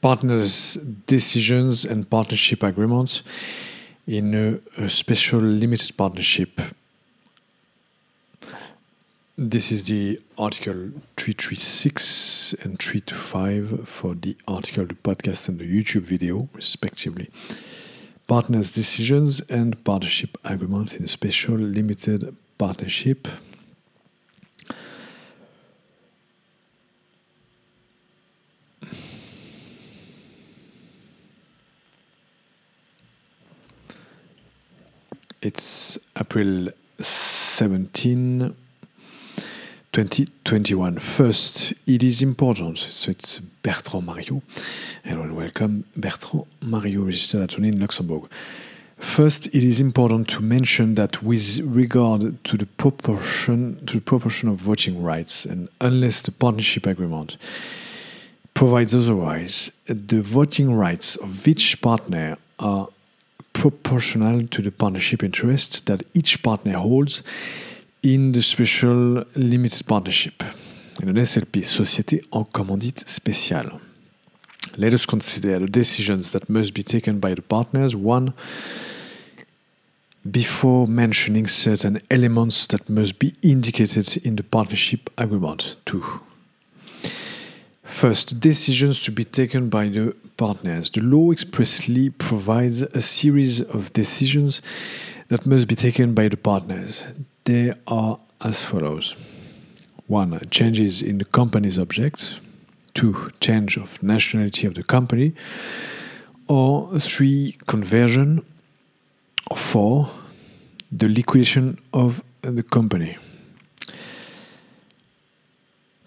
partners' decisions and partnership agreements in a, a special limited partnership. This is the article 336 and 325 for the article, the podcast, and the YouTube video, respectively. Partners' decisions and partnership agreements in a special limited partnership. It's April 17, 2021. First, it is important. So it's Bertrand Mario. And welcome Bertrand Mario, registered attorney in Luxembourg. First, it is important to mention that with regard to the proportion to the proportion of voting rights, and unless the partnership agreement provides otherwise, the voting rights of each partner are proportional to the partnership interest that each partner holds in the special limited partnership, in an SLP, Société en commandite spéciale. Let us consider the decisions that must be taken by the partners. One, before mentioning certain elements that must be indicated in the partnership agreement. Two, First, decisions to be taken by the partners. The law expressly provides a series of decisions that must be taken by the partners. They are as follows 1. Changes in the company's objects. 2. Change of nationality of the company. Or 3. Conversion. 4. The liquidation of the company.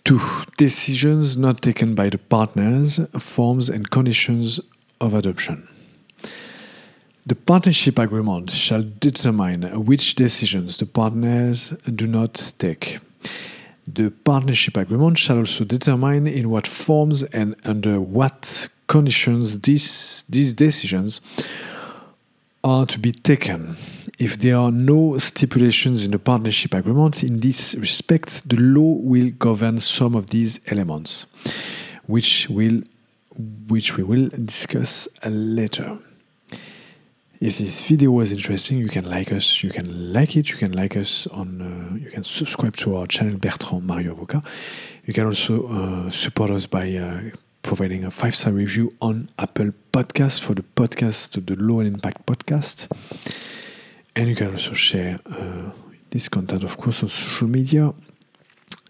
2. Decisions not taken by the partners, forms and conditions of adoption. The partnership agreement shall determine which decisions the partners do not take. The partnership agreement shall also determine in what forms and under what conditions these, these decisions are to be taken. If there are no stipulations in the partnership agreement in this respect, the law will govern some of these elements, which will which we will discuss later. If this video was interesting, you can like us, you can like it, you can like us on, uh, you can subscribe to our channel Bertrand Mario Avocat. You can also uh, support us by uh, providing a five star review on Apple Podcast for the podcast, the and Impact podcast. And you can also share uh, this content, of course, on social media.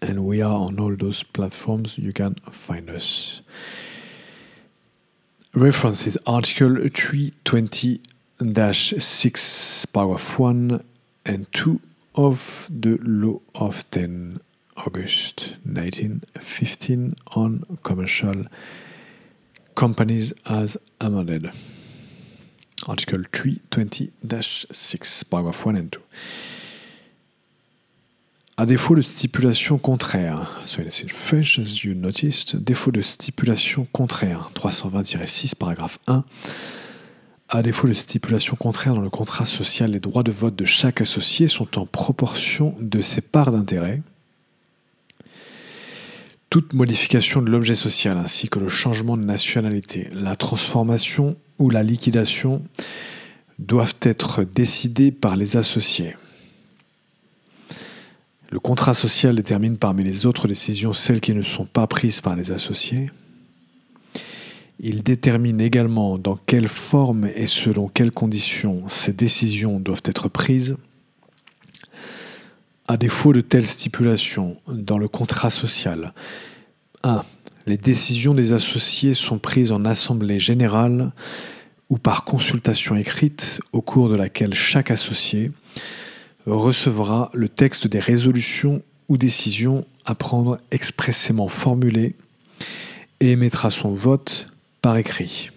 And we are on all those platforms. You can find us. References Article 320 6, paragraph 1 and 2 of the Law of 10 August 1915 on commercial companies as amended. Article 320-6, paragraph 1 and 2. À défaut de stipulation contraire, so in French as you noticed, défaut de stipulation contraire, 320-6, paragraphe 1, à défaut de stipulation contraire dans le contrat social, les droits de vote de chaque associé sont en proportion de ses parts d'intérêt. Toute modification de l'objet social ainsi que le changement de nationalité, la transformation ou la liquidation doivent être décidés par les associés. Le contrat social détermine parmi les autres décisions celles qui ne sont pas prises par les associés. Il détermine également dans quelle forme et selon quelles conditions ces décisions doivent être prises. À défaut de telles stipulations dans le contrat social, 1. Les décisions des associés sont prises en assemblée générale ou par consultation écrite au cours de laquelle chaque associé recevra le texte des résolutions ou décisions à prendre expressément formulées et émettra son vote par écrit.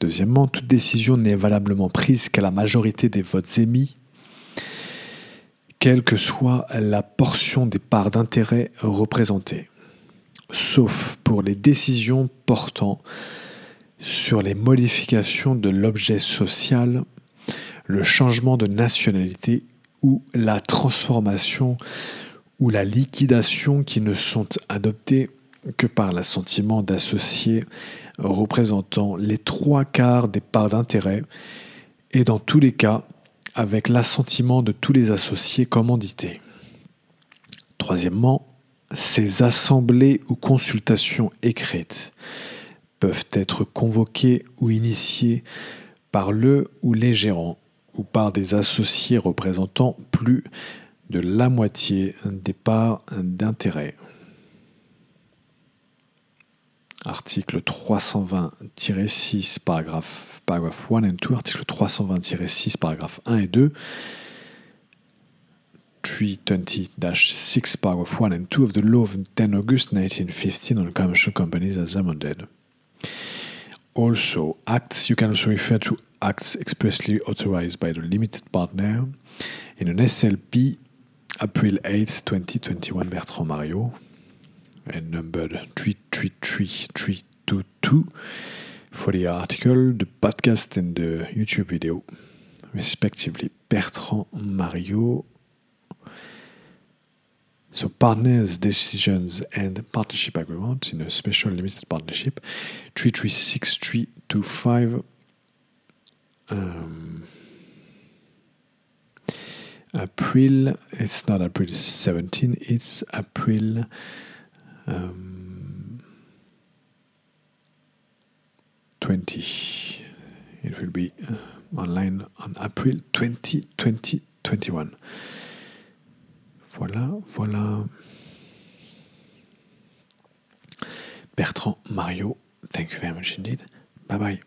Deuxièmement, toute décision n'est valablement prise qu'à la majorité des votes émis, quelle que soit la portion des parts d'intérêt représentées, sauf pour les décisions portant sur les modifications de l'objet social, le changement de nationalité ou la transformation ou la liquidation qui ne sont adoptées que par l'assentiment d'associés représentant les trois quarts des parts d'intérêt et dans tous les cas avec l'assentiment de tous les associés commandités. Troisièmement, ces assemblées ou consultations écrites peuvent être convoquées ou initiées par le ou les gérants ou par des associés représentant plus de la moitié des parts d'intérêt. Article 320-6, paragraphe, paragraphe 1 and 2, article 320-6, paragraphe 1 et 2, 320-6, paragraph 1 and 2 of the law of 10 August 1915 on commercial companies as amended. Also, acts, you can also refer to acts expressly authorized by the limited partner in an SLP April 8, 2021, Bertrand Mario, and numbered 333322 for the article, the podcast, and the YouTube video, respectively. Bertrand Mario. So, partners' decisions and partnership agreement in a special limited partnership 336325. Um, April, it's not April 17, it's April um, 20. It will be uh, online on April 20, 2021. Voilà, voilà. Bertrand Mario, thank you very much indeed. Bye bye.